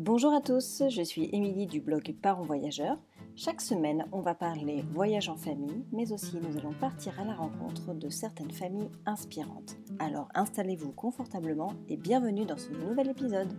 Bonjour à tous, je suis Émilie du blog Parents Voyageurs. Chaque semaine, on va parler voyage en famille, mais aussi nous allons partir à la rencontre de certaines familles inspirantes. Alors installez-vous confortablement et bienvenue dans ce nouvel épisode.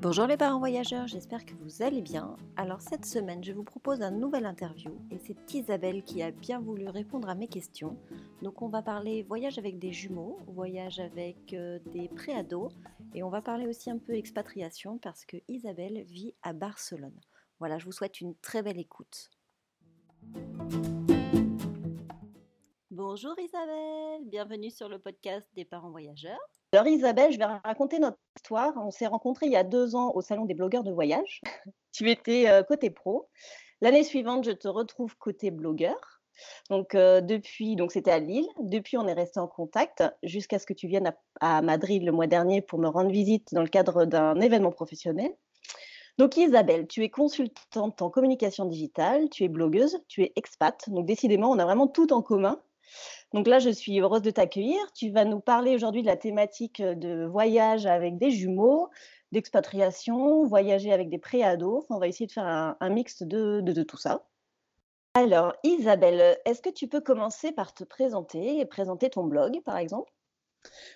Bonjour les parents voyageurs, j'espère que vous allez bien. Alors cette semaine, je vous propose un nouvel interview et c'est Isabelle qui a bien voulu répondre à mes questions. Donc on va parler voyage avec des jumeaux, voyage avec euh, des préados et on va parler aussi un peu expatriation parce que Isabelle vit à Barcelone. Voilà, je vous souhaite une très belle écoute. Bonjour Isabelle, bienvenue sur le podcast des parents voyageurs. Alors Isabelle, je vais raconter notre histoire. On s'est rencontrés il y a deux ans au Salon des blogueurs de voyage. tu étais euh, côté pro. L'année suivante, je te retrouve côté blogueur. Donc euh, depuis, donc c'était à Lille. Depuis, on est resté en contact jusqu'à ce que tu viennes à, Madrid le mois dernier pour me rendre visite dans le cadre d'un événement professionnel. Donc Isabelle, tu es consultante en communication digitale, tu es blogueuse, tu es expat. Donc décidément, on a vraiment tout en commun. Donc là, je suis heureuse de t'accueillir. Tu vas nous parler aujourd'hui de la thématique de voyage avec des jumeaux, d'expatriation, voyager avec des préados. on va essayer de faire un, mix de, tout ça. Alors, Isabelle, est-ce que tu peux commencer par te présenter et présenter ton blog, par exemple?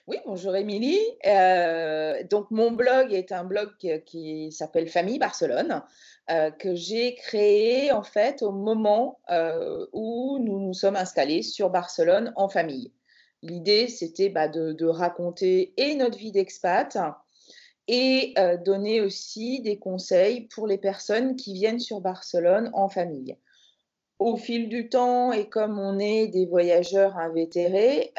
Oui, bonjour Émilie. Euh, donc mon blog est un blog qui s'appelle Famille Barcelone. Euh, que j'ai créé en fait au moment euh, où nous nous sommes installés sur Barcelone en famille. L'idée, c'était bah, de, raconter et notre vie d'expat et donner aussi des conseils pour les personnes qui viennent sur Barcelone en famille. Au fil du temps, et comme on est des voyageurs invétérés,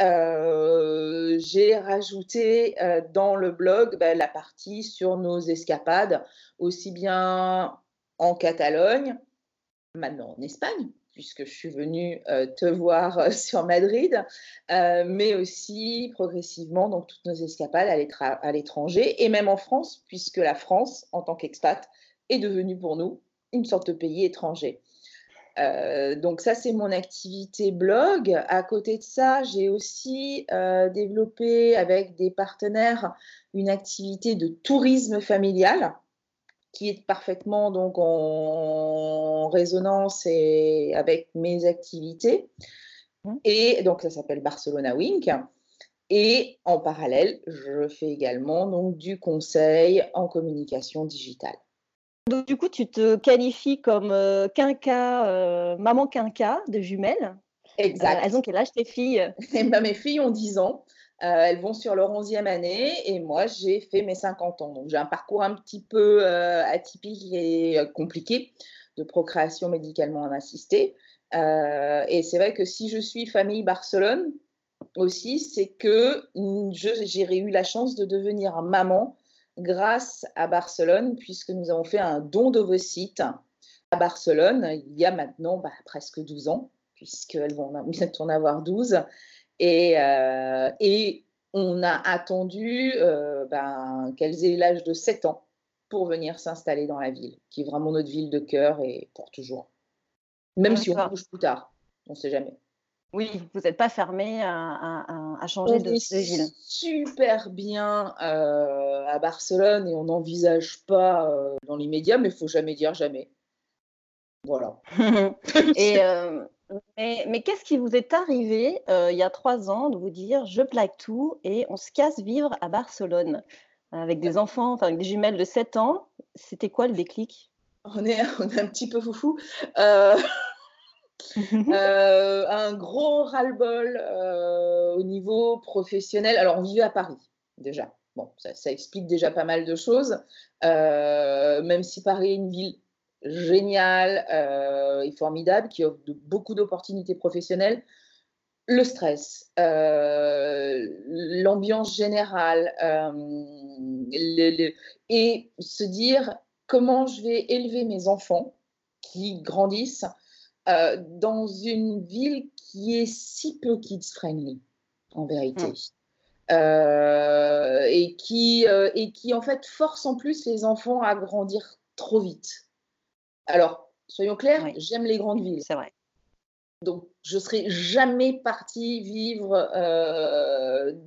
j'ai rajouté dans le blog bah, la partie sur nos escapades, aussi bien en Catalogne, maintenant en Espagne, puisque je suis venue euh, te voir euh, sur Madrid, euh, mais aussi progressivement donc toutes nos escapades à l'étranger et même en France, puisque la France, en tant qu'expat, est devenue pour nous une sorte de pays étranger. Donc ça, c'est mon activité blog. À côté de ça, j'ai aussi développé avec des partenaires une activité de tourisme familial qui est parfaitement donc en résonance et avec mes activités. Mmh. Et donc ça s'appelle Barcelona Wink. Et en parallèle, je fais également donc du conseil en communication digitale. Donc du coup, tu te qualifies comme euh, quinca, euh, maman quinca de jumelles. Exact. elles ont quel âge tes filles? Eh ben, Mes filles ont 10 ans. Euh, elles vont sur leur 11e année et moi, j'ai fait mes 50 ans. Donc, j'ai un parcours un petit peu euh, atypique et euh, compliqué de procréation médicalement assistée. et c'est vrai que si je suis famille Barcelone aussi, c'est que j'ai eu la chance de devenir maman grâce à Barcelone, puisque nous avons fait un don d'ovocytes à Barcelone il y a maintenant bah, presque 12 ans, puisqu'elles vont bientôt en avoir 12. Euh, et, on a attendu euh, ben, qu'elles aient l'âge de 7 ans pour venir s'installer dans la ville, qui est vraiment notre ville de cœur et pour toujours. Même si on bouge plus tard, on ne sait jamais. Oui, vous n'êtes pas fermé à, changer de, ville. Super bien euh, à Barcelone et on n'envisage pas dans l'immédiat, mais il faut jamais dire jamais. Voilà. et, mais, qu'est-ce qui vous est arrivé euh, il y a trois ans de vous dire je plaque tout et on se casse vivre à Barcelone avec des enfants, enfin avec des jumelles de 7 ans C'était quoi le déclic? On est, on est un petit peu foufou. Euh, euh, un gros ras-le-bol au niveau professionnel. Alors, on vivait à Paris déjà. Bon, ça, explique déjà pas mal de choses. même si Paris est une ville génial euh, et formidable, qui offre de, beaucoup d'opportunités professionnelles. Le stress, euh, l'ambiance générale, euh, et se dire comment je vais élever mes enfants qui grandissent dans une ville qui est si peu kids-friendly, en vérité. Mmh. et, qui, et qui en fait force en plus les enfants à grandir trop vite. Alors, soyons clairs, j'aime les grandes villes. C'est vrai. Donc, je ne serais jamais partie vivre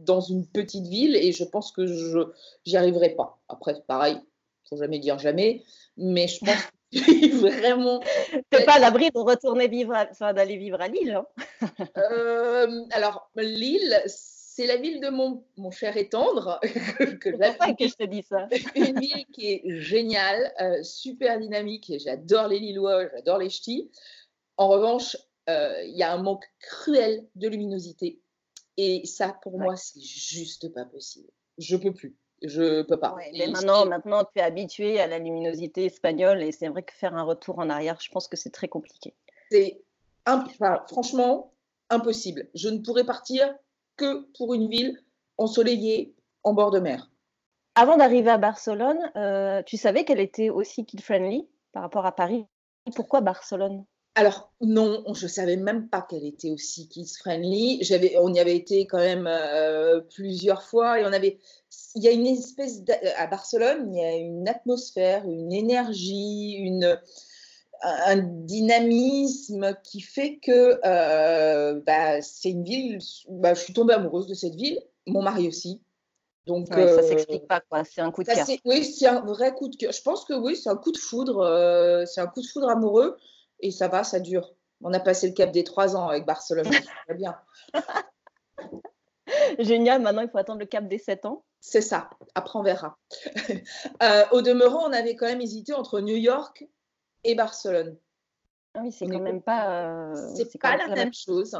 dans une petite ville et je pense que je n'y arriverai pas. Après, pareil, il ne faut jamais dire jamais, mais je pense vraiment. Tu pas à l'abri de retourner vivre, d'aller vivre à Lille. Hein euh, alors, Lille, c'est la ville de mon, mon cher et tendre. que que je te dis ça. Une ville qui est géniale, euh, super dynamique. J'adore les Lillois, j'adore les ch'tis. En revanche, euh, il y a un manque cruel de luminosité. Et ça, pour moi, c'est juste pas possible. Je peux plus je peux pas. mais maintenant, maintenant, tu es habitué à la luminosité espagnole et c'est vrai que faire un retour en arrière, je pense que c'est très compliqué. C'est franchement impossible. Je ne pourrais partir que pour une ville ensoleillée en bord de mer. Avant d'arriver à Barcelone, euh, tu savais qu'elle était aussi kid-friendly par rapport à Paris? Pourquoi Barcelone? Alors non, je savais même pas qu'elle était aussi kids friendly. J'avais, on y avait été quand même euh, plusieurs fois et on avait, il y a une espèce à Barcelone, il y a une atmosphère, une énergie, une un dynamisme qui fait que euh, bah, c'est une ville. Bah, je suis tombée amoureuse de cette ville, mon mari aussi. Donc ça euh, s'explique pas quoi, c'est un coup de cœur. Oui, c'est un vrai coup de cœur. Je pense que oui, c'est un coup de foudre, c'est un coup de foudre amoureux et ça va, ça dure. On a passé le cap des trois ans avec Barcelone, ça bien. Génial, maintenant il faut attendre le cap des sept ans. C'est ça, après on verra. Euh, au demeurant, on avait quand même hésité entre New York et Barcelone. Ah oui, c'est quand même pas. Euh, c'est pas la même, chose,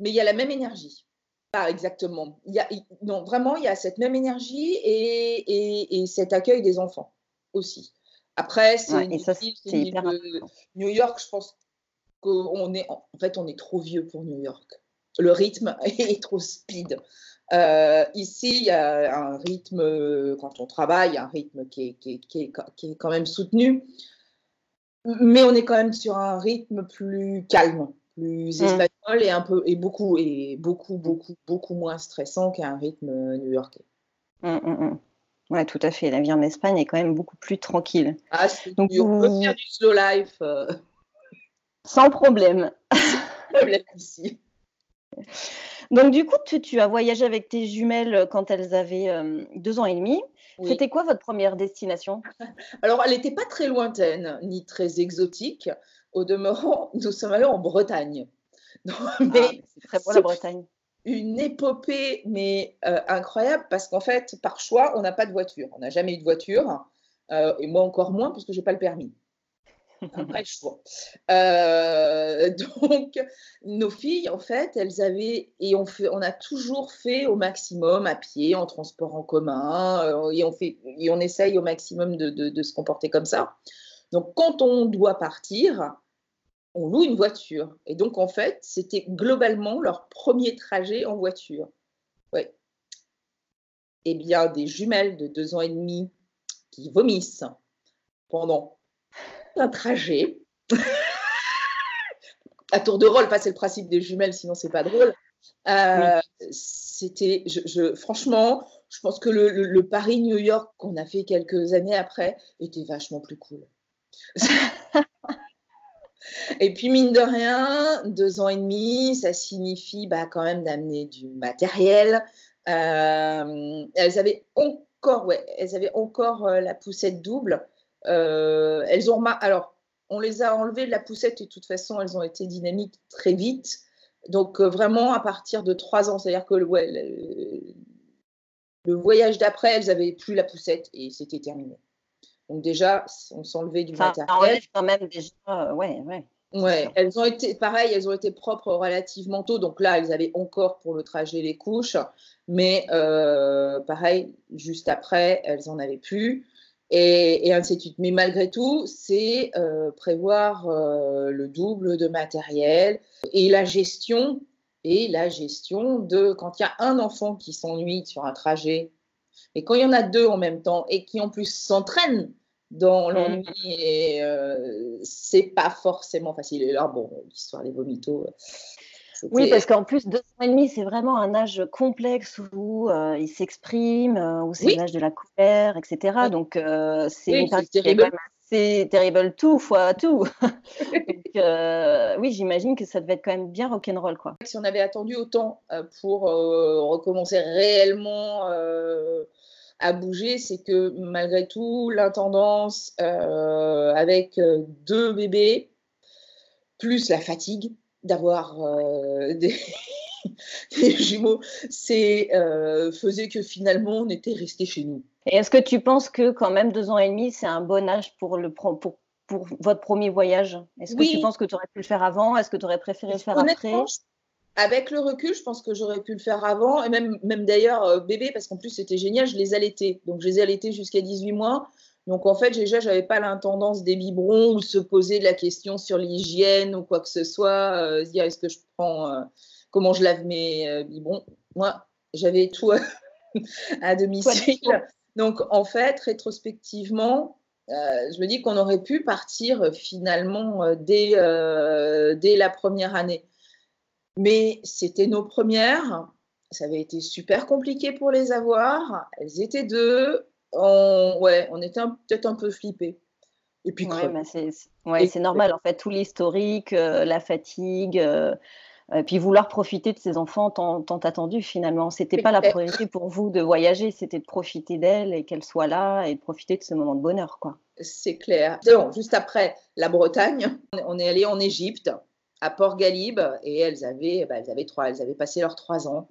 mais il y a la même énergie. Pas exactement. Il y a, non, vraiment, il y a cette même énergie et, et cet accueil des enfants aussi. Après, c'est New York, je pense qu'on est en fait on est trop vieux pour New York. Le rythme est trop speed. Euh, ici, il y a un rythme, quand on travaille, un rythme qui est, qui, qui, qui est, quand même soutenu, mais on est quand même sur un rythme plus calme, plus mmh. espagnol et un peu et beaucoup et beaucoup beaucoup beaucoup moins stressant qu'un rythme new-yorkais. Mmh, mmh, oui, tout à fait. La vie en Espagne est quand même beaucoup plus tranquille. Ah, c'est Donc, on peut faire du slow life. Euh. Sans problème. problème ici. Donc, du coup, tu, as voyagé avec tes jumelles quand elles avaient euh, deux ans et demi. C'était quoi votre première destination? Alors, elle n'était pas très lointaine, ni très exotique. Au demeurant, nous sommes allés en Bretagne. Ah, mais c'est très beau la Bretagne une épopée, mais euh, incroyable, parce qu'en fait, par choix, on n'a pas de voiture. On n'a jamais eu de voiture, euh, et moi encore moins, parce que je n'ai pas le permis. Un vrai choix. Euh, donc, nos filles, en fait, elles avaient, et on, a toujours fait au maximum à pied, en transport en commun, et on, fait, et on essaye au maximum de se comporter comme ça. Donc, quand on doit partir, on loue une voiture. Et donc, en fait, c'était globalement leur premier trajet en voiture. Ouais. Eh bien, des jumelles de deux ans et demi qui vomissent pendant un trajet. à tour de rôle, c'est le principe des jumelles, sinon c'est pas drôle. Euh, c'était, je, franchement, je pense que le, le Paris-New York qu'on a fait quelques années après était vachement plus cool. Et puis, mine de rien, deux ans et demi, ça signifie bah, quand même d'amener du matériel. Euh, elles avaient encore, ouais, elles avaient encore euh, la poussette double. Euh, elles ont, alors, on les a enlevées de la poussette et de toute façon, elles ont été dynamiques très vite. Donc, vraiment, à partir de trois ans, c'est-à-dire que le, le voyage d'après, elles n'avaient plus la poussette et c'était terminé. Donc déjà, on s'enlevait du ça matériel. quand même déjà, ouais, ouais. Ouais, elles ont été, pareil, elles ont été propres relativement tôt. Donc là, elles avaient encore pour le trajet les couches. Mais euh, pareil, juste après, elles en avaient plus. Et, ainsi de suite. Mais malgré tout, c'est euh, prévoir euh, le double de matériel et la gestion et la gestion de quand il y a un enfant qui s'ennuie sur un trajet et quand il y en a deux en même temps et qui en plus s'entraînent dans mmh. l'ennui et euh, c'est pas forcément facile. Et là, bon, l'histoire des vomitos. Euh, oui, parce qu'en plus, deux ans et demi, c'est vraiment un âge complexe où euh, il s'exprime, où c'est l'âge de la colère, etc. Donc, c'est une période c'est Terrible tout fois tout. Euh, oui, j'imagine que ça devait être quand même bien rock'n'roll, quoi. Si on avait attendu autant euh, pour recommencer réellement à bouger, c'est que malgré tout, l'intendance avec deux bébés, plus la fatigue d'avoir des, des, jumeaux, c'est faisait que finalement on était resté chez nous. Et est-ce que tu penses que quand même deux ans et demi, c'est un bon âge pour, le, pour, pour votre premier voyage? Est-ce que tu penses que tu aurais pu le faire avant? Est-ce que tu aurais préféré le faire après? Avec le recul, je pense que j'aurais pu le faire avant, et même, même d'ailleurs euh, bébé, parce qu'en plus c'était génial, je les allaitais. Donc je les ai allaités jusqu'à 18 mois. Donc en fait, déjà, j'avais pas l'intendance des biberons ou se poser de la question sur l'hygiène ou quoi que ce soit, euh, se dire est-ce que je prends, euh, comment je lave mes biberons? Moi, j'avais tout à domicile. Donc, en fait, rétrospectivement, euh, je me dis qu'on aurait pu partir finalement euh, dès, dès la première année. Mais c'était nos premières. Ça avait été super compliqué pour les avoir. Elles étaient deux. On, ouais, on était peut-être un peu flippés. Et puis, ouais, c'est normal en fait. Tout l'historique, la fatigue, et puis vouloir profiter de ces enfants tant, tant attendus finalement. C'était pas la priorité pour vous de voyager, c'était de profiter d'elles et qu'elles soient là et de profiter de ce moment de bonheur, quoi. C'est clair. juste après la Bretagne, on est allé en Égypte, à Port Galib, et elles avaient, bah, elles avaient trois, elles avaient passé leurs trois ans.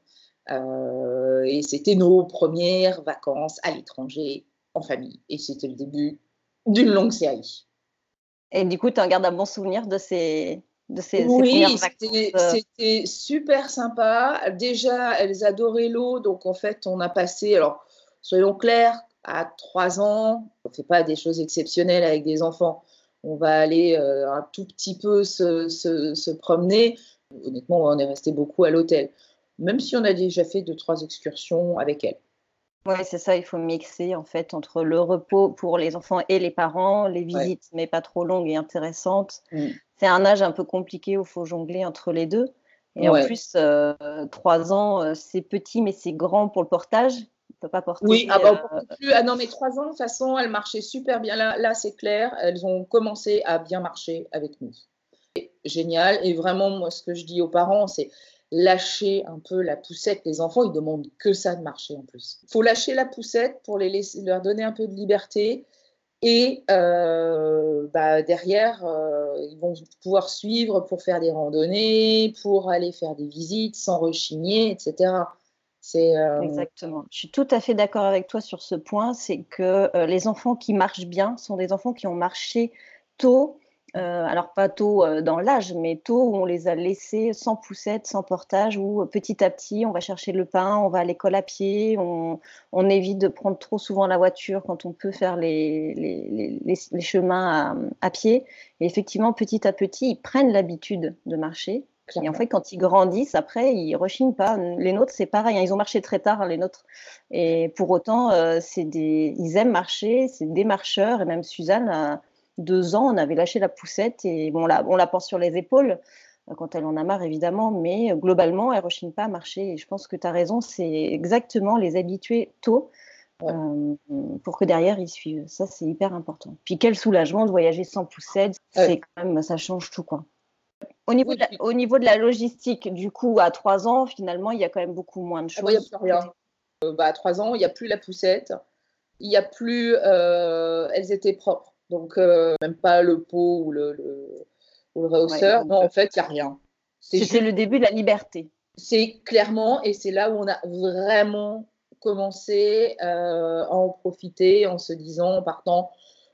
Euh, et c'était nos premières vacances à l'étranger en famille. Et c'était le début d'une longue série. Et du coup, tu en gardes un bon souvenir de ces, oui, euh. c'était super sympa. Déjà, elles adoraient l'eau, donc en fait, on a passé, alors soyons clairs, à trois ans, on ne fait pas des choses exceptionnelles avec des enfants. On va aller euh, un tout petit peu se, se, promener. Honnêtement, on est resté beaucoup à l'hôtel, même si on a déjà fait deux, trois excursions avec elles. Oui, c'est ça, il faut mixer en fait entre le repos pour les enfants et les parents, les visites, mais pas trop longues et intéressantes. Mm c'est un âge un peu compliqué où il faut jongler entre les deux. Et en plus, euh, trois ans, euh, c'est petit, mais c'est grand pour le portage. Il peut pas porter. Oui, ah, bah, euh, plus. ah non, mais trois ans, de toute façon, elles marchaient super bien. Là, là c'est clair, elles ont commencé à bien marcher avec nous. Génial. Et vraiment, moi, ce que je dis aux parents, c'est lâcher un peu la poussette. Les enfants, ils demandent que ça de marcher en plus. Il faut lâcher la poussette pour les laisser, leur donner un peu de liberté. Et euh, bah, derrière, euh, ils vont pouvoir suivre pour faire des randonnées, pour aller faire des visites sans rechigner, etc. Euh... Exactement. Je suis tout à fait d'accord avec toi sur ce point. C'est que euh, les enfants qui marchent bien sont des enfants qui ont marché tôt euh, alors pas tôt dans l'âge, mais tôt où on les a laissés sans poussette, sans portage, où petit à petit on va chercher le pain, on va à l'école à pied, on, évite de prendre trop souvent la voiture quand on peut faire les, chemins à, pied. Et effectivement, petit à petit, ils prennent l'habitude de marcher. Et en fait, quand ils grandissent, après, ils rechignent pas. Les nôtres, c'est pareil. Hein. ils ont marché très tard, hein, les nôtres. Et pour autant, c'est des... ils aiment marcher. C'est des marcheurs. Et même Suzanne, deux ans, on avait lâché la poussette et bon, on, la, on la porte sur les épaules euh, quand elle en a marre, évidemment, mais euh, globalement, elle ne rechigne pas à marcher. Et je pense que tu as raison, c'est exactement les habituer tôt euh, pour que derrière ils suivent. Ça, c'est hyper important. Puis quel soulagement de voyager sans poussette, c'est quand même, ça change tout. quoi. Au niveau, de la, au niveau de la logistique, du coup, à trois ans, finalement, il y a quand même beaucoup moins de ah choses. Il n'y a plus rien. bah, à trois ans, il n'y a plus la poussette. Il n'y a plus. elles étaient propres. Donc, euh, même pas le pot ou le, le, rehausseur. non, en fait, il n'y a rien. C'était le début de la liberté. C'est clairement, et c'est là où on a vraiment commencé euh, à en profiter en se disant, en partant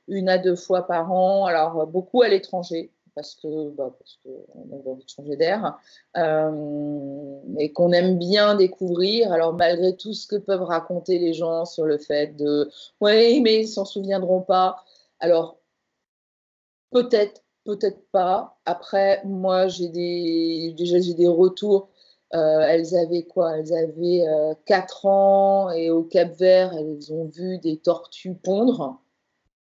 une à deux fois par an, alors beaucoup à l'étranger, parce que bah, parce qu'on a envie de changer d'air, euh, et qu'on aime bien découvrir. Alors malgré tout ce que peuvent raconter les gens sur le fait de, oui, mais ils s'en souviendront pas. Alors, peut-être, peut-être pas. Après, moi, j'ai déjà j'ai des retours. Euh, elles avaient quoi? Elles avaient 4 euh, ans et au Cap Vert, elles ont vu des tortues pondre.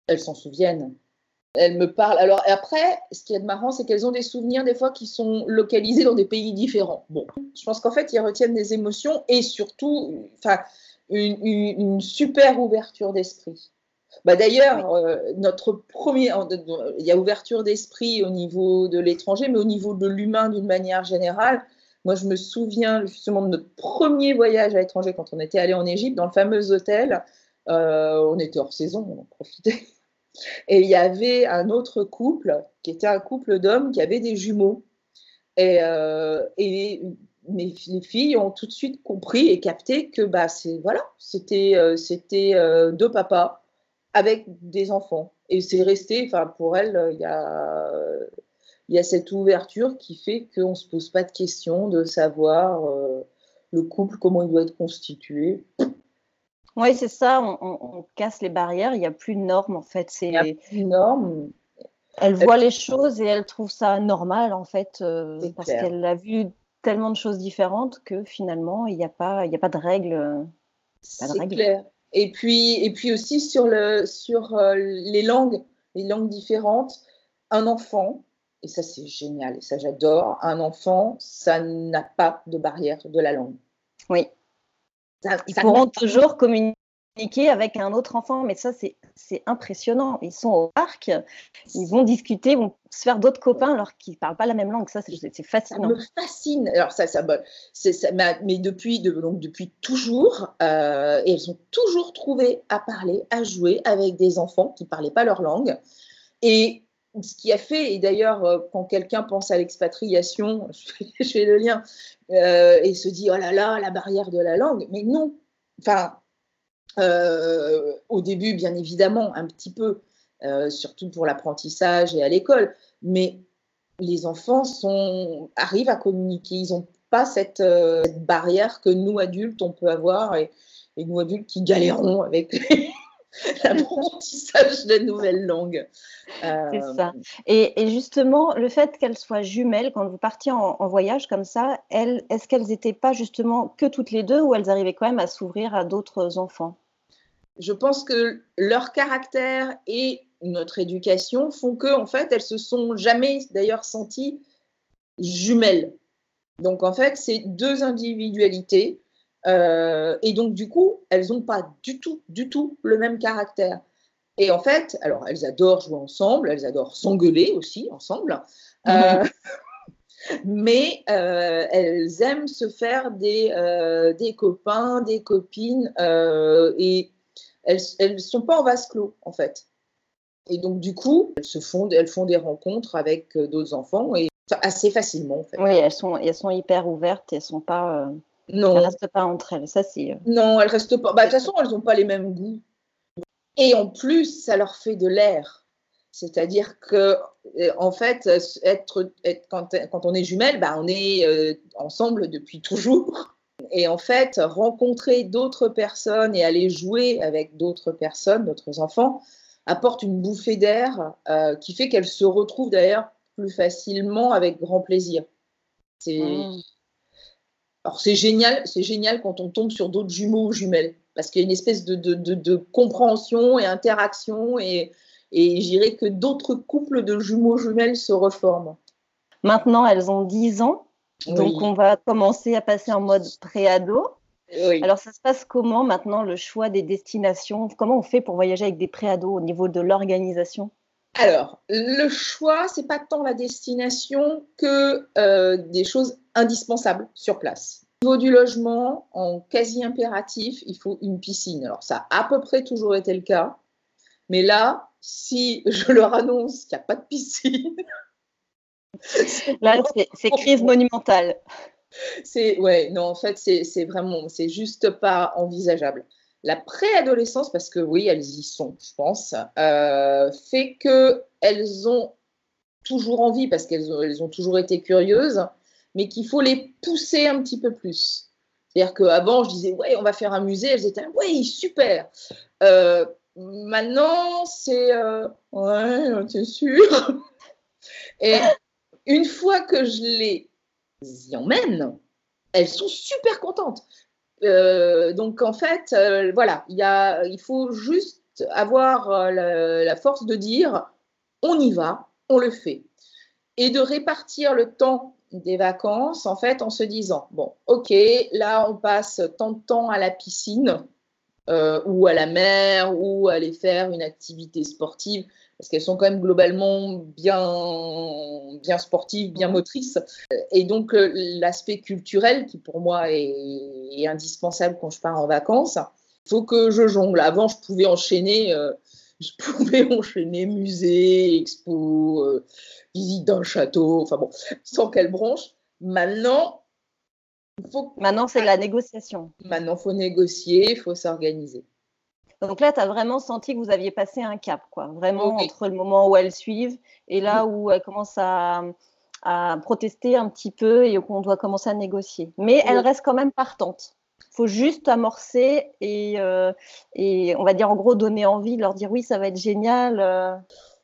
Elles s'en souviennent. Elles me parlent. Alors après, ce qui est marrant, c'est qu'elles ont des souvenirs des fois qui sont localisés dans des pays différents. Bon, je pense qu'en fait, ils retiennent des émotions et surtout, enfin, une super ouverture d'esprit. Bah D'ailleurs, euh, notre premier, il y a ouverture d'esprit au niveau de l'étranger, mais au niveau de l'humain d'une manière générale. Moi, je me souviens justement de notre premier voyage à l'étranger quand on était allé en Égypte, dans le fameux hôtel. Euh, on était hors saison, on en profitait. Et il y avait un autre couple qui était un couple d'hommes qui avaient des jumeaux. Et, euh, et les filles ont tout de suite compris et capté que bah, voilà, c'était c'était deux papas avec des enfants. Et c'est resté, enfin, pour elle, il y a, il y a cette ouverture qui fait qu'on ne se pose pas de questions de savoir euh, le couple, comment il doit être constitué. Oui, c'est ça, on, casse les barrières, il n'y a plus de normes en fait. Il n'y a plus de normes. Elle voit les choses et elle trouve ça normal en fait, euh, parce qu'elle a vu tellement de choses différentes que finalement, il n'y a, pas, il a pas de règles. C'est clair. Et puis, et puis aussi sur, le, sur euh, les langues, les langues différentes, un enfant, et ça c'est génial, et ça j'adore, un enfant, ça n'a pas de barrière de la langue. Oui. Ils pourront toujours communiquer avec un autre enfant, mais ça, c'est impressionnant. Ils sont au parc, ils vont discuter, vont se faire d'autres copains alors qu'ils ne parlent pas la même langue. Ça, c'est fascinant. Ça me fascine. Alors, ça, ça, ça mais depuis, de, donc, depuis toujours, euh, et elles ont toujours trouvé à parler, à jouer avec des enfants qui ne parlaient pas leur langue. Et ce qui a fait, et d'ailleurs, euh, quand quelqu'un pense à l'expatriation, je, fais le lien, euh, et se dit, oh là là, la barrière de la langue, mais non. Enfin, euh, au début, bien évidemment, un petit peu, surtout pour l'apprentissage et à l'école, mais les enfants sont, arrivent à communiquer. Ils n'ont pas cette, barrière que nous, adultes, on peut avoir, et, nous, adultes, qui galérons avec l'apprentissage de nouvelles langues. C'est ça. Et, justement, le fait qu'elles soient jumelles, quand vous partiez en, en voyage comme ça, est-ce qu'elles n'étaient pas justement que toutes les deux ou elles arrivaient quand même à s'ouvrir à d'autres enfants? Je pense que leur caractère et notre éducation font que, en fait, elles se sont jamais d'ailleurs senties jumelles. Donc, en fait, c'est deux individualités. Euh, et donc, du coup, elles n'ont pas du tout, du tout le même caractère. Et en fait, alors, elles adorent jouer ensemble, elles adorent s'engueuler aussi ensemble. Euh, mais euh, elles aiment se faire des, des copains, des copines. et elles ne sont pas en vase clos, en fait. Et donc, du coup, elles, se font, elles font des rencontres avec d'autres enfants et assez facilement, en fait. Oui, elles sont, elles sont hyper ouvertes, elles sont pas... Euh, non. Elles restent pas entre elles, ça c'est... Euh, non, elles restent pas... Bah, de toute façon, elles n'ont pas les mêmes goûts. Et en plus, ça leur fait de l'air. C'est-à-dire que, en fait, être, être quand, quand, on est jumelles, bah, on est ensemble depuis toujours. Et en fait, rencontrer d'autres personnes et aller jouer avec d'autres personnes, d'autres enfants, apporte une bouffée d'air euh, qui fait qu'elles se retrouvent d'ailleurs plus facilement avec grand plaisir. C'est mmh. Alors c'est génial, c'est génial quand on tombe sur d'autres jumeaux ou jumelles parce qu'il y a une espèce de, de, de, compréhension et interaction et, et j'irais que d'autres couples de jumeaux jumelles se reforment. Maintenant, elles ont 10 ans. Donc, on va commencer à passer en mode préado. Alors, ça se passe comment maintenant le choix des destinations? Comment on fait pour voyager avec des préados au niveau de l'organisation? Alors, le choix, c'est pas tant la destination que euh, des choses indispensables sur place. Au niveau du logement, en quasi impératif, il faut une piscine. Alors, ça a à peu près toujours été le cas. Mais là, si je leur annonce qu'il n'y a pas de piscine, Là, c'est crise monumentale. C'est ouais, non, en fait, c'est vraiment, c'est juste pas envisageable. La préadolescence, parce que oui, elles y sont, je pense, euh, fait que elles ont toujours envie, parce qu'elles ont, elles ont toujours été curieuses, mais qu'il faut les pousser un petit peu plus. C'est-à-dire qu'avant, je disais, ouais, on va faire un musée, elles étaient, ouais, super. Euh, maintenant, c'est, euh, ouais, c'est sûr. Et une fois que je les y emmène, elles sont super contentes. Euh, donc en fait, voilà, y a, il faut juste avoir la, force de dire on y va, on le fait. Et de répartir le temps des vacances, en fait, en se disant, bon, ok, là, on passe tant de temps à la piscine, euh, ou à la mer, ou aller faire une activité sportive, parce qu'elles sont quand même globalement bien, bien sportives, bien motrices. Et donc, euh, l'aspect culturel, qui pour moi est, indispensable quand je pars en vacances, il faut que je jongle. Avant, je pouvais enchaîner, euh, je pouvais enchaîner musée, expo, visite d'un château, enfin bon, sans quelle branche. Maintenant, faut... Maintenant, c'est la négociation. Maintenant, il faut négocier, il faut s'organiser. Donc là, tu as vraiment senti que vous aviez passé un cap, quoi. Vraiment entre le moment où elles suivent et là où elles commencent à, protester un petit peu et qu'on doit commencer à négocier. Mais elles restent quand même partantes. Il faut juste amorcer et, euh, et, on va dire en gros donner envie, leur dire oui, ça va être génial.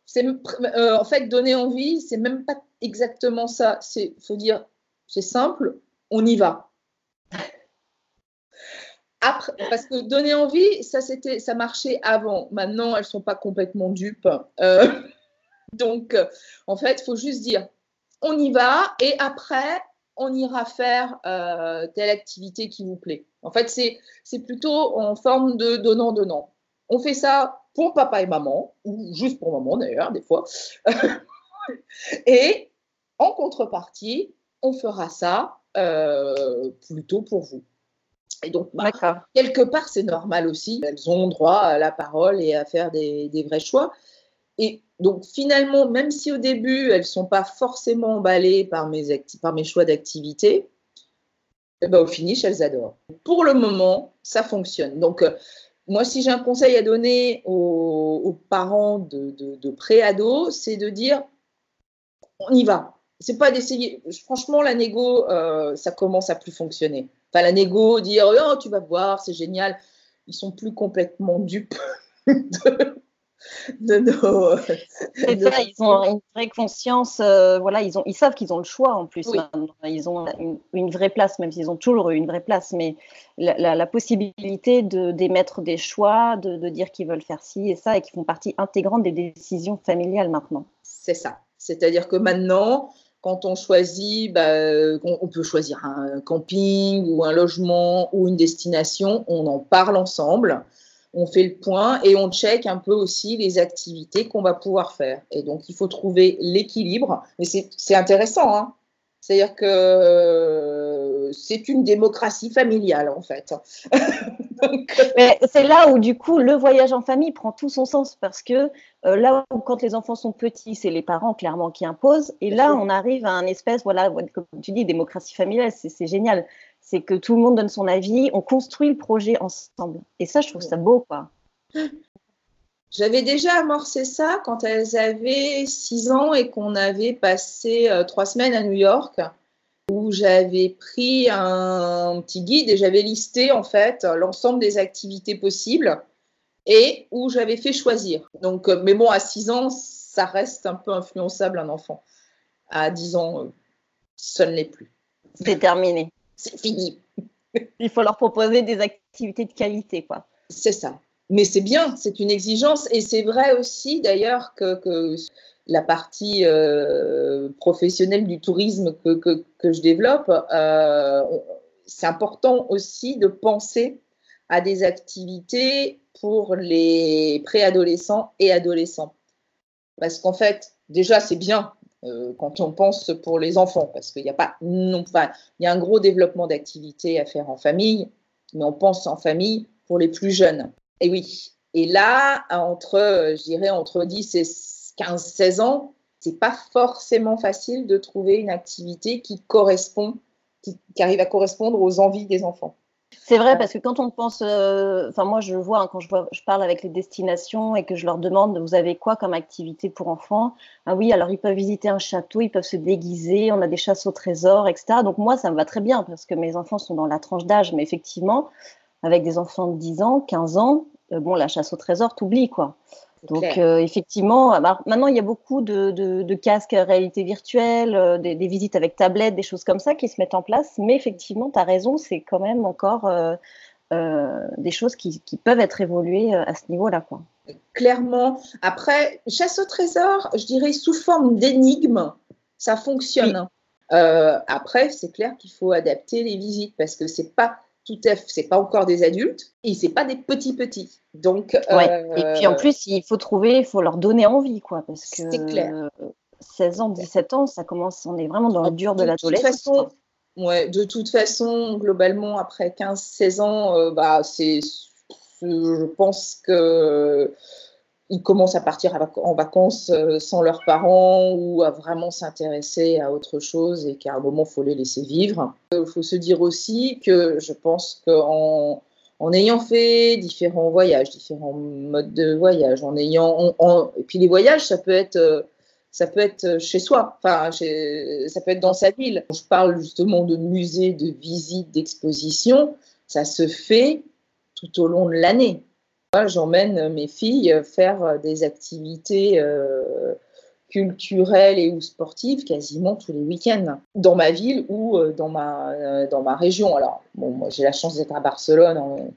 C'est, euh, en fait, donner envie, c'est même pas exactement ça. Il faut dire, c'est simple, on y va. Parce que donner envie, ça, c'était, ça marchait avant. Maintenant, elles sont pas complètement dupes. Euh, donc, euh, en fait, faut juste dire, on y va et après, on ira faire telle activité qui vous plaît. En fait, c'est, c'est plutôt en forme de donnant-donnant. On fait ça pour papa et maman, ou juste pour maman d'ailleurs, des fois. et en contrepartie, on fera ça euh, plutôt pour vous. Et donc, bah, quelque part, c'est normal aussi. Elles ont droit à la parole et à faire des, vrais choix. Et donc, finalement, même si au début, elles ne sont pas forcément emballées par mes, par mes choix d'activité, eh ben, au finish, elles adorent. Pour le moment, ça fonctionne. Donc, euh, moi, si j'ai un conseil à donner aux, parents de, pré-ados, c'est de dire on y va c'est pas d'essayer. Franchement, la négo, euh, ça commence à plus fonctionner. Enfin, la négo, dire oh, tu vas voir, c'est génial. Ils sont plus complètement dupes nos. C'est ça, ils ont une vraie conscience. Euh, voilà, ils, ont, ils savent qu'ils ont le choix en plus. Ils ont une, vraie place, même s'ils ont toujours eu une vraie place, mais la, possibilité d'émettre des choix, de, de dire qu'ils veulent faire ci et ça, et qui font partie intégrante des décisions familiales maintenant. C'est ça. C'est-à-dire que maintenant, quand on choisit, bah, on, peut choisir un camping ou un logement ou une destination, on en parle ensemble, on fait le point et on check un peu aussi les activités qu'on va pouvoir faire. Et donc, il faut trouver l'équilibre. Mais c'est intéressant, hein c'est-à-dire que euh, c'est une démocratie familiale, en fait. c'est là où, du coup, le voyage en famille prend tout son sens parce que euh, là où, quand les enfants sont petits, c'est les parents clairement qui imposent. Et là, on arrive à un espèce, voilà, comme tu dis, démocratie familiale, c'est génial. C'est que tout le monde donne son avis, on construit le projet ensemble. Et ça, je trouve ça beau, quoi. J'avais déjà amorcé ça quand elles avaient 6 ans et qu'on avait passé euh, trois semaines à New York, où j'avais pris un petit guide et j'avais listé en fait l'ensemble des activités possibles et où j'avais fait choisir. Donc, euh, mais bon, à 6 ans, ça reste un peu influençable un enfant. À 10 ans, euh, ça ne l'est plus. C'est terminé. C'est fini. Il faut leur proposer des activités de qualité, quoi. C'est ça mais c'est bien, c'est une exigence. Et c'est vrai aussi d'ailleurs que, la partie euh, professionnelle du tourisme que, que, je développe, euh, c'est important aussi de penser à des activités pour les préadolescents et adolescents. Parce qu'en fait, déjà, c'est bien euh, quand on pense pour les enfants, parce qu'il n'y a pas non, il y a un gros développement d'activités à faire en famille, mais on pense en famille pour les plus jeunes. Et oui. Et là, entre, je dirais, entre 10 et 15, 16 ans, c'est pas forcément facile de trouver une activité qui correspond, qui, arrive à correspondre aux envies des enfants. C'est vrai parce que quand on pense, euh, enfin moi je vois hein, quand je, vois, je parle avec les destinations et que je leur demande vous avez quoi comme activité pour enfants? Ah oui, alors ils peuvent visiter un château, ils peuvent se déguiser, on a des chasses au trésor, etc. Donc moi ça me va très bien parce que mes enfants sont dans la tranche d'âge, mais effectivement avec des enfants de 10 ans, 15 ans, euh, bon, la chasse au trésor, t'oublies, quoi. Donc, euh, effectivement, ah, bah, maintenant, il y a beaucoup de, de, casques à réalité virtuelle, euh, des, visites avec tablette, des choses comme ça qui se mettent en place. Mais effectivement, tu as raison, c'est quand même encore des choses qui, qui, peuvent être évoluées à ce niveau-là. Quoi. Clairement. Après, chasse au trésor, je dirais sous forme d'énigme, ça fonctionne. après, c'est clair qu'il faut adapter les visites parce que c'est pas tout à fait, c'est pas encore des adultes et c'est pas des petits petits. Donc, et puis en euh, plus, il faut trouver, il faut leur donner envie, quoi, parce que c'est clair. 16 ans, 17 ans, ça commence, on est vraiment dans le dur de, de l'adolescence. Ouais, de toute façon, globalement, après 15-16 ans, euh, bah, c'est, je pense que ils commencent à partir en vacances euh, sans leurs parents ou à vraiment s'intéresser à autre chose et qu'à un moment, il faut les laisser vivre. Il faut se dire aussi que je pense qu'en en ayant fait différents voyages, différents modes de voyage, en ayant, et puis les voyages, ça peut être euh, ça peut être chez soi, enfin, ça peut être dans sa ville. Je parle justement de musées, de visites, d'expositions. Ça se fait tout au long de l'année. J'emmène mes filles faire des activités euh, culturelles et ou sportives quasiment tous les week-ends dans ma ville ou euh, dans ma, euh, dans ma région. Alors, bon, moi, j'ai la chance d'être à Barcelone.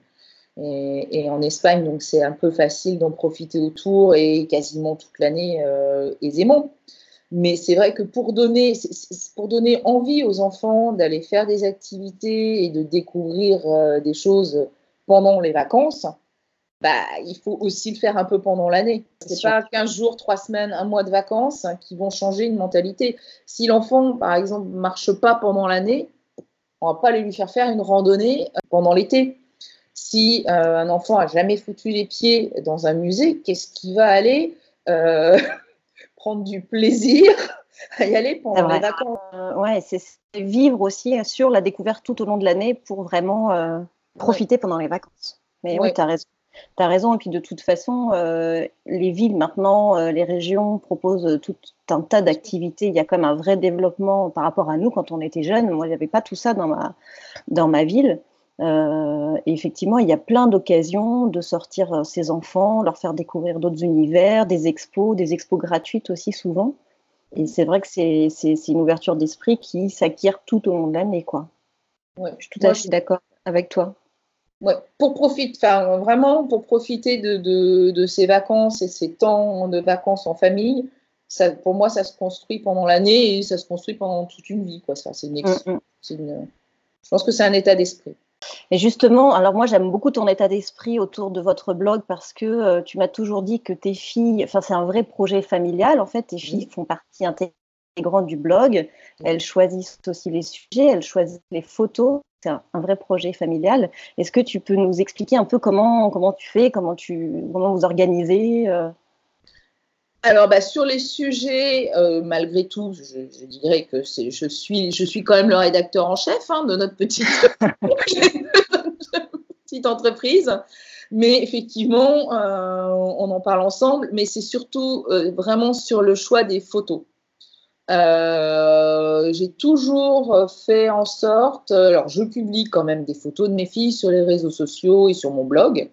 Et, en Espagne, donc c'est un peu facile d'en profiter autour et quasiment toute l'année euh, aisément. Mais c'est vrai que pour donner, pour donner envie aux enfants d'aller faire des activités et de découvrir euh, des choses pendant les vacances, bah, il faut aussi le faire un peu pendant l'année. Ce n'est pas 15 jours, 3 semaines, un mois de vacances qui vont changer une mentalité. Si l'enfant, par exemple, ne marche pas pendant l'année, on ne va pas lui faire faire une randonnée euh, pendant l'été si euh, un enfant a jamais foutu les pieds dans un musée, qu'est-ce qu'il va aller euh, prendre du plaisir à y aller pendant les vacances? euh, Ouais, c'est vivre aussi sur la découverte tout au long de l'année pour vraiment profiter pendant les vacances. Mais oui, tu as raison. Tu as raison. Et puis de toute façon, les villes maintenant, les régions proposent tout un tas d'activités. Il y a quand même un vrai développement par rapport à nous quand on était jeunes. Moi, il n'y avait pas tout ça dans ma, dans ma ville. Euh, effectivement, il y a plein d'occasions de sortir euh, ses enfants, leur faire découvrir d'autres univers, des expos, des expos gratuites aussi souvent. Et c'est vrai que c'est une ouverture d'esprit qui s'acquiert tout au long de l'année. quoi. Ouais. Je suis tout à fait d'accord avec toi. Ouais, pour profiter, enfin vraiment pour profiter de, de, ces vacances et ces temps de vacances en famille, ça, pour moi, ça se construit pendant l'année et ça se construit pendant toute une vie. Quoi. Ça, c'est une, mm, mm. une, je pense que c'est un état d'esprit. Et justement, alors moi j'aime beaucoup ton état d'esprit autour de votre blog parce que euh, tu m'as toujours dit que tes filles, enfin c'est un vrai projet familial en fait, tes filles font partie intégrante du blog, elles choisissent aussi les sujets, elles choisissent les photos, c'est un, vrai projet familial. Est-ce que tu peux nous expliquer un peu comment, comment tu fais, comment, tu, comment vous organisez euh? Alors, bah, sur les sujets, euh, malgré tout, je, dirais que je suis, je suis quand même le rédacteur en chef hein, de notre petite, petite entreprise. Mais effectivement, euh, on en parle ensemble, mais c'est surtout vraiment sur le choix des photos. J'ai toujours fait en sorte, alors je publie quand même des photos de mes filles sur les réseaux sociaux et sur mon blog,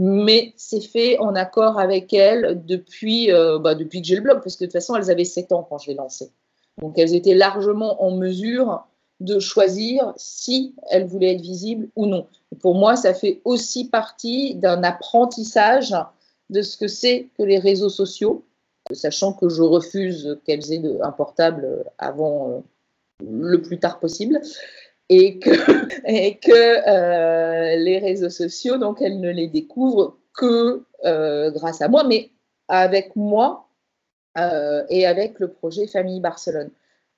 mais c'est fait en accord avec elles depuis, euh, bah, depuis que j'ai le blog, parce que de toute façon, elles avaient 7 ans quand je l'ai lancé. Donc, elles étaient largement en mesure de choisir si elles voulaient être visibles ou non. pour moi, ça fait aussi partie d'un apprentissage de ce que c'est que les réseaux sociaux, sachant que je refuse qu'elles aient un portable avant euh, le plus tard possible et que, euh, les réseaux sociaux, donc elles ne les découvrent que euh, grâce à moi, mais avec moi et avec le projet Famille Barcelone.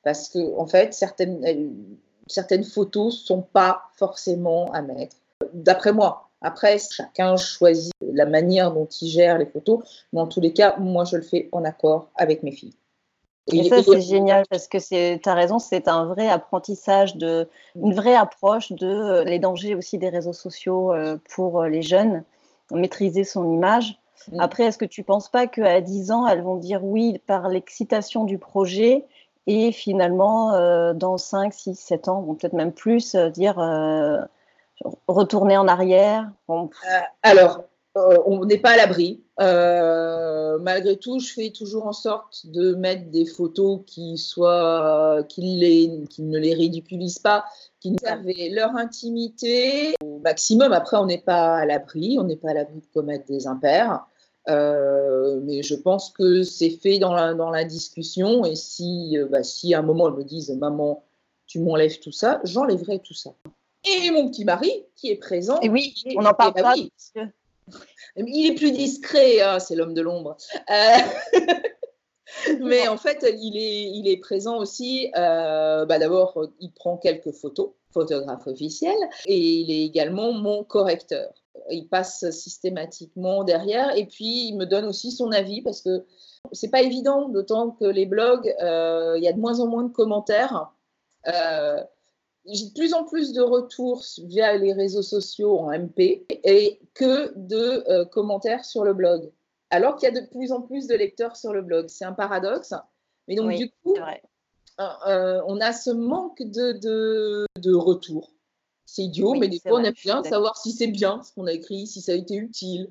Parce que, en fait, certaines, certaines photos ne sont pas forcément à mettre, d'après moi. Après, chacun choisit la manière dont il gère les photos, mais en tous les cas, moi, je le fais en accord avec mes filles. Et, ça, c'est génial parce que tu as raison, c'est un vrai apprentissage, de, une vraie approche de euh, les dangers aussi des réseaux sociaux euh, pour euh, les jeunes, maîtriser son image. Après, est-ce que tu ne penses pas qu'à 10 ans, elles vont dire oui par l'excitation du projet et finalement, dans 5, 6, 7 ans, vont peut-être même plus dire retourner en arrière Alors, on n'est pas à l'abri. Euh, malgré tout, je fais toujours en sorte de mettre des photos qui soient, qui, ne les ridiculisent pas, qui nous servent leur intimité au maximum. Après, on n'est pas à l'abri, on n'est pas à l'abri de commettre des impairs. Euh, mais je pense que c'est fait dans la, discussion. Et si, euh, bah, si à un moment elles me disent Maman, tu m'enlèves tout ça, j'enlèverai tout ça. Et mon petit mari qui est présent. Et oui, on en parle pas. Il est plus discret, hein, c'est l'homme de l'ombre. Euh, mais en fait, il est, il est présent aussi. Euh, bah, d'abord, il prend quelques photos, photographe officiel, et il est également mon correcteur. Il passe systématiquement derrière, et puis il me donne aussi son avis parce que c'est pas évident, d'autant que les blogs, euh, il y a de moins en moins de commentaires. Euh, j'ai de plus en plus de retours via les réseaux sociaux en MP et que de euh, commentaires sur le blog. Alors qu'il y a de plus en plus de lecteurs sur le blog. C'est un paradoxe. Mais donc, du coup, on a ce manque de, de, de retours. C'est idiot, mais des fois, on aime bien savoir si c'est bien ce qu'on a écrit, si ça a été utile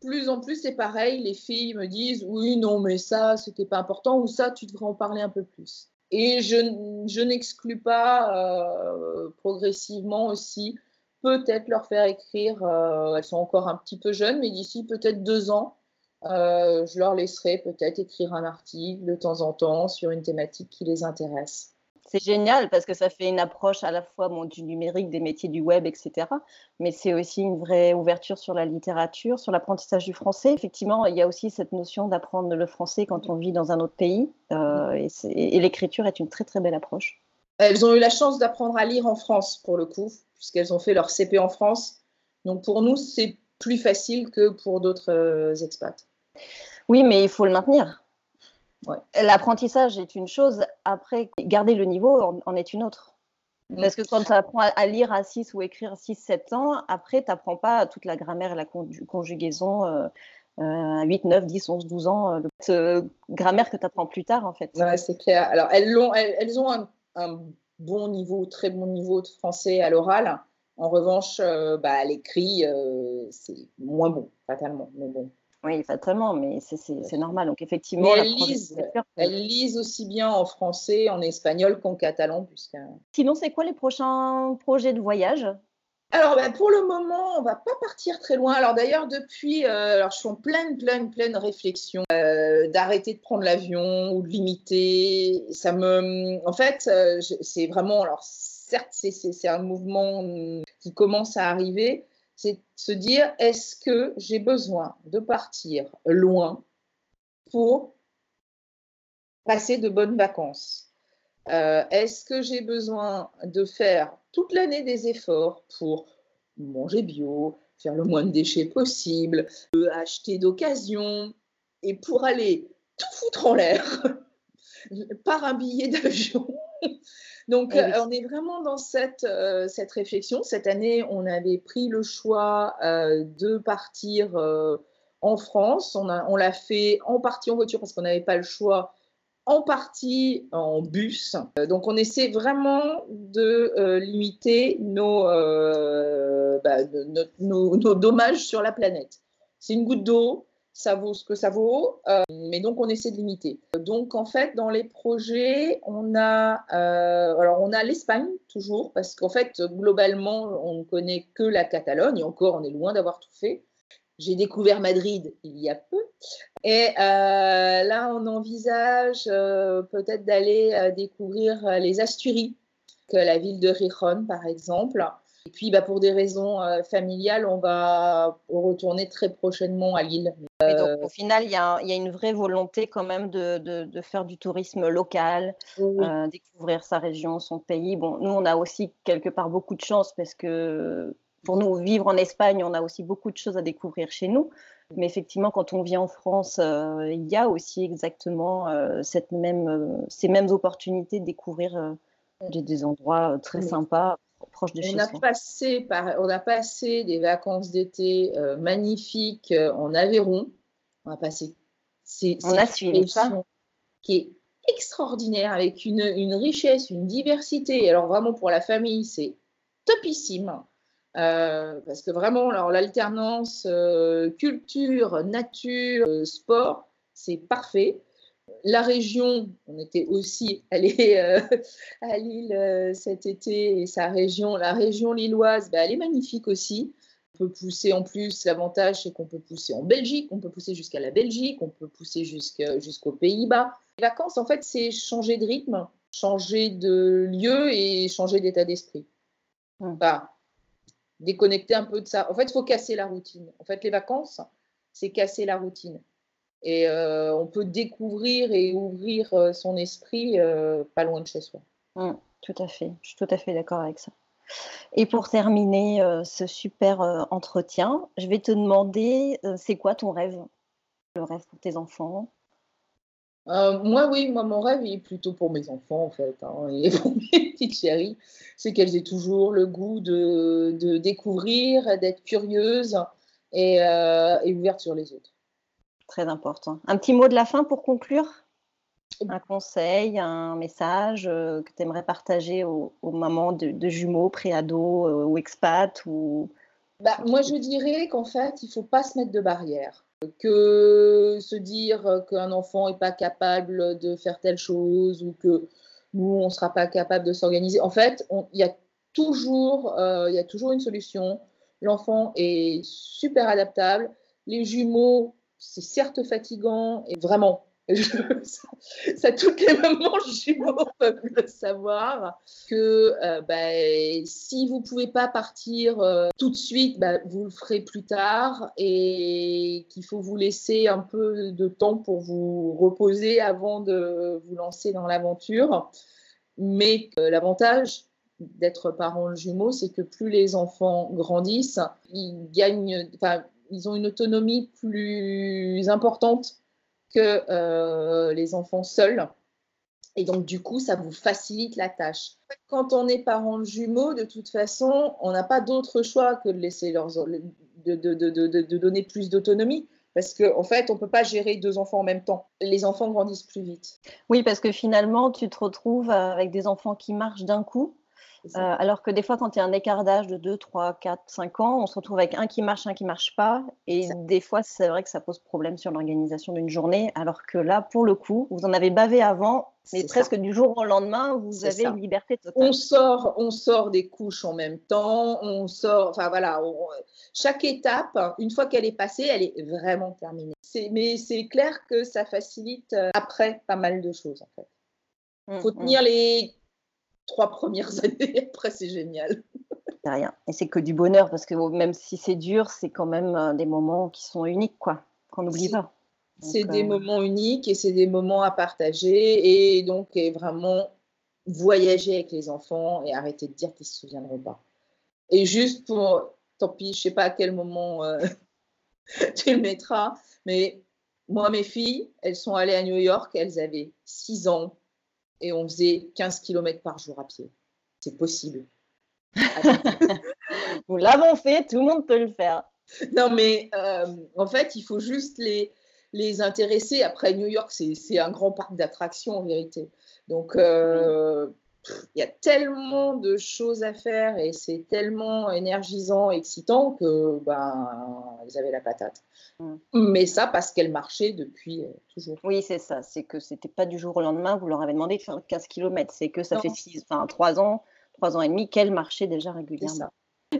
plus en plus, c'est pareil. Les filles me disent oui, non, mais ça, c'était pas important, ou ça, tu devrais en parler un peu plus. Et je, n'exclus pas euh, progressivement aussi, peut-être leur faire écrire. Euh, elles sont encore un petit peu jeunes, mais d'ici peut-être deux ans, euh, je leur laisserai peut-être écrire un article de temps en temps sur une thématique qui les intéresse c'est génial parce que ça fait une approche à la fois du numérique, des métiers du web, etc. Mais c'est aussi une vraie ouverture sur la littérature, sur l'apprentissage du français. Effectivement, il y a aussi cette notion d'apprendre le français quand on vit dans un autre pays. Euh, et, l'écriture est une très très belle approche. Elles ont eu la chance d'apprendre à lire en France, pour le coup, puisqu'elles ont fait leur CP en France. Donc pour nous, c'est plus facile que pour d'autres euh, expats. Oui, mais il faut le maintenir. L'apprentissage est une chose, après, garder le niveau en, est une autre. Mm. Parce que quand tu apprends à, lire à 6 ou écrire à 6, 7 ans, après, tu n'apprends pas toute la grammaire et la conjugaison euh, à 8, 9, 10, 11, 12 ans. Euh, grammaire que tu apprends plus tard, en fait. Ouais, c'est clair. Alors, elles ont, elles, ont un, bon niveau, très bon niveau de français à l'oral. En revanche, euh, bah, à l'écrit, c'est moins bon, fatalement. Mais bon. Oui, fatalement, mais c'est normal. Donc, effectivement, elles, lisent, aussi bien en français, en espagnol qu'en catalan. Puisque... Sinon, c'est quoi les prochains projets de voyage? Alors, ben, pour le moment, on va pas partir très loin. Alors, d'ailleurs, depuis, euh, alors, je suis en pleine, pleine, pleine réflexion euh, d'arrêter de prendre l'avion ou de limiter. Ça me, en fait, euh, c'est vraiment, alors, certes, c'est un mouvement qui commence à arriver, c'est se dire est-ce que j'ai besoin de partir loin pour passer de bonnes vacances? Euh, Est-ce que j'ai besoin de faire toute l'année des efforts pour manger bio, faire le moins de déchets possible, acheter d'occasion et pour aller tout foutre en l'air? par un billet d'avion donc, eh euh, on est vraiment dans cette, euh, cette réflexion. Cette année, on avait pris le choix euh, de partir en France. On, on l'a fait en partie en voiture parce qu'on n'avait pas le choix, en partie en bus. Donc, on essaie vraiment de limiter nos, bah, nos dommages sur la planète. C'est une goutte d'eau ça vaut ce que ça vaut, euh, mais donc on essaie de limiter. Donc en fait, dans les projets, on a, euh, alors on a l'Espagne toujours, parce qu'en fait, globalement, on ne connaît que la Catalogne, et encore, on est loin d'avoir tout fait. J'ai découvert Madrid il y a peu, et euh, là, on envisage peut-être d'aller découvrir les Asturies, que la ville de Rijon, par exemple. Et puis, bah, pour des raisons familiales, on va retourner très prochainement à Lille. Donc, euh, au final, il y, a une vraie volonté quand même de, faire du tourisme local, euh, découvrir sa région, son pays. Bon, nous, on a aussi quelque part beaucoup de chance parce que pour nous, vivre en Espagne, on a aussi beaucoup de choses à découvrir chez nous. Mais effectivement, quand on vit en France, il y a aussi exactement cette même, ces mêmes opportunités de découvrir des, endroits très sympas on a Passé par, on a passé des vacances d'été euh, magnifiques euh, en Aveyron. On a passé. C'est, a suivi ça. Qui est extraordinaire, avec une, une, richesse, une diversité. Alors vraiment pour la famille, c'est topissime. Euh, parce que vraiment, alors l'alternance culture, nature, sport, c'est parfait la région, on était aussi allé euh, à Lille euh, cet été et sa région, la région lilloise, bah, elle est magnifique aussi. On peut pousser en plus, l'avantage c'est qu'on peut pousser en Belgique, on peut pousser jusqu'à la Belgique, on peut pousser jusqu'aux Pays-Bas. Les vacances, en fait, c'est changer de rythme, changer de lieu et changer d'état d'esprit. Mmh. déconnecter un peu de ça. En fait, il faut casser la routine. En fait, les vacances, c'est casser la routine. Et euh, on peut découvrir et ouvrir euh, son esprit euh, pas loin de chez soi. Mmh, tout à fait, je suis tout à fait d'accord avec ça. Et pour terminer ce super entretien, je vais te demander, c'est quoi ton rêve? Le rêve pour tes enfants? Moi, oui, moi, mon rêve est plutôt pour mes enfants, en fait, hein, et pour mes petites chéries, c'est qu'elles aient toujours le goût de, de découvrir, d'être curieuses et, et ouvertes sur les autres. Très important. Un petit mot de la fin pour conclure? Un conseil, un message euh, que tu aimerais partager aux, mamans de, jumeaux, préados euh, ou expats ou... Bah, moi, je dirais qu'en fait, il ne faut pas se mettre de barrières. Que se dire qu'un enfant n'est pas capable de faire telle chose ou que nous, on ne sera pas capable de s'organiser. En fait, il y, a toujours, euh, y a toujours une solution. L'enfant est super adaptable. Les jumeaux, c'est certes fatigant et vraiment, ça, toutes les mamans jumeaux peuvent le savoir que euh, bah, si vous ne pouvez pas partir euh, tout de suite, bah, vous le ferez plus tard et qu'il faut vous laisser un peu de temps pour vous reposer avant de vous lancer dans l'aventure. Mais l'avantage d'être parent jumeau, c'est que plus les enfants grandissent, ils gagnent, ils ont une autonomie plus importante que euh, les enfants seuls. Et donc, du coup, ça vous facilite la tâche. Quand on est parent de jumeaux, de toute façon, on n'a pas d'autre choix que de laisser leurs, de, de, de, de donner plus d'autonomie. Parce qu'en en fait, on ne peut pas gérer deux enfants en même temps. Les enfants grandissent plus vite. Oui, parce que finalement, tu te retrouves avec des enfants qui marchent d'un coup euh, alors que des fois, quand il y a un écart d'âge de 2, 3, 4, 5 ans, on se retrouve avec un qui marche, un qui marche pas. Et des fois, c'est vrai que ça pose problème sur l'organisation d'une journée. Alors que là, pour le coup, vous en avez bavé avant, mais presque du jour au lendemain, vous avez une liberté totale. On sort, on sort des couches en même temps, on sort, enfin voilà, chaque étape, une fois qu'elle est passée, elle est vraiment terminée. Mais c'est clair que ça facilite euh, après pas mal de choses en fait. Il mmh, faut mmh. tenir les trois premières années. Après, c'est génial. C'est rien. Et c'est que du bonheur parce que même si c'est dur, c'est quand même euh, des moments qui sont uniques, quoi, qu'on n'oublie pas. C'est des euh, moments uniques et c'est des moments à partager et donc vraiment voyager avec les enfants et arrêter de dire qu'ils se souviendront pas. Et juste pour, tant pis, je sais pas à quel moment euh, tu le mettras, mais moi, mes filles, elles sont allées à New York, elles avaient 6 ans, et on faisait 15 km par jour à pied. C'est possible. Nous l'avons fait, tout le monde peut le faire. Non, mais euh, en fait, il faut juste les, les intéresser. Après, New York, c'est un grand parc d'attractions en vérité. Donc, euh, il y a tellement de choses à faire et c'est tellement énergisant, excitant que ben, ils avaient la patate. Mm. Mais ça parce qu'elle marchait depuis euh, toujours. Oui, c'est ça. C'est que c'était pas du jour au lendemain, vous leur avez demandé de faire 15 km. C'est que ça fait six, enfin, 3 ans, 3 ans et demi qu'elle marchait déjà régulièrement.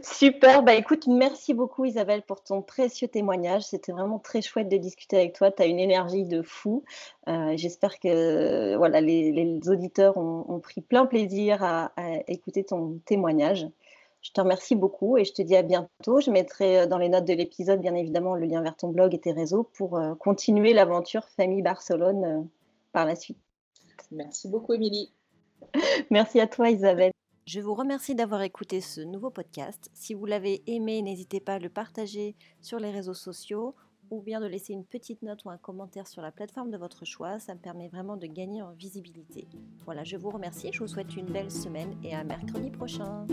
Super, bah écoute, merci beaucoup Isabelle pour ton précieux témoignage. C'était vraiment très chouette de discuter avec toi. Tu as une énergie de fou. Euh, j'espère que voilà, les, auditeurs ont, pris plein plaisir à, écouter ton témoignage. Je te remercie beaucoup et je te dis à bientôt. Je mettrai euh, dans les notes de l'épisode, bien évidemment, le lien vers ton blog et tes réseaux pour euh, continuer l'aventure Famille Barcelone par la suite. Merci beaucoup, Émilie. Merci à toi, Isabelle. Je vous remercie d'avoir écouté ce nouveau podcast. Si vous l'avez aimé, n'hésitez pas à le partager sur les réseaux sociaux ou bien de laisser une petite note ou un commentaire sur la plateforme de votre choix. Ça me permet vraiment de gagner en visibilité. Voilà, je vous remercie, je vous souhaite une belle semaine et à mercredi prochain.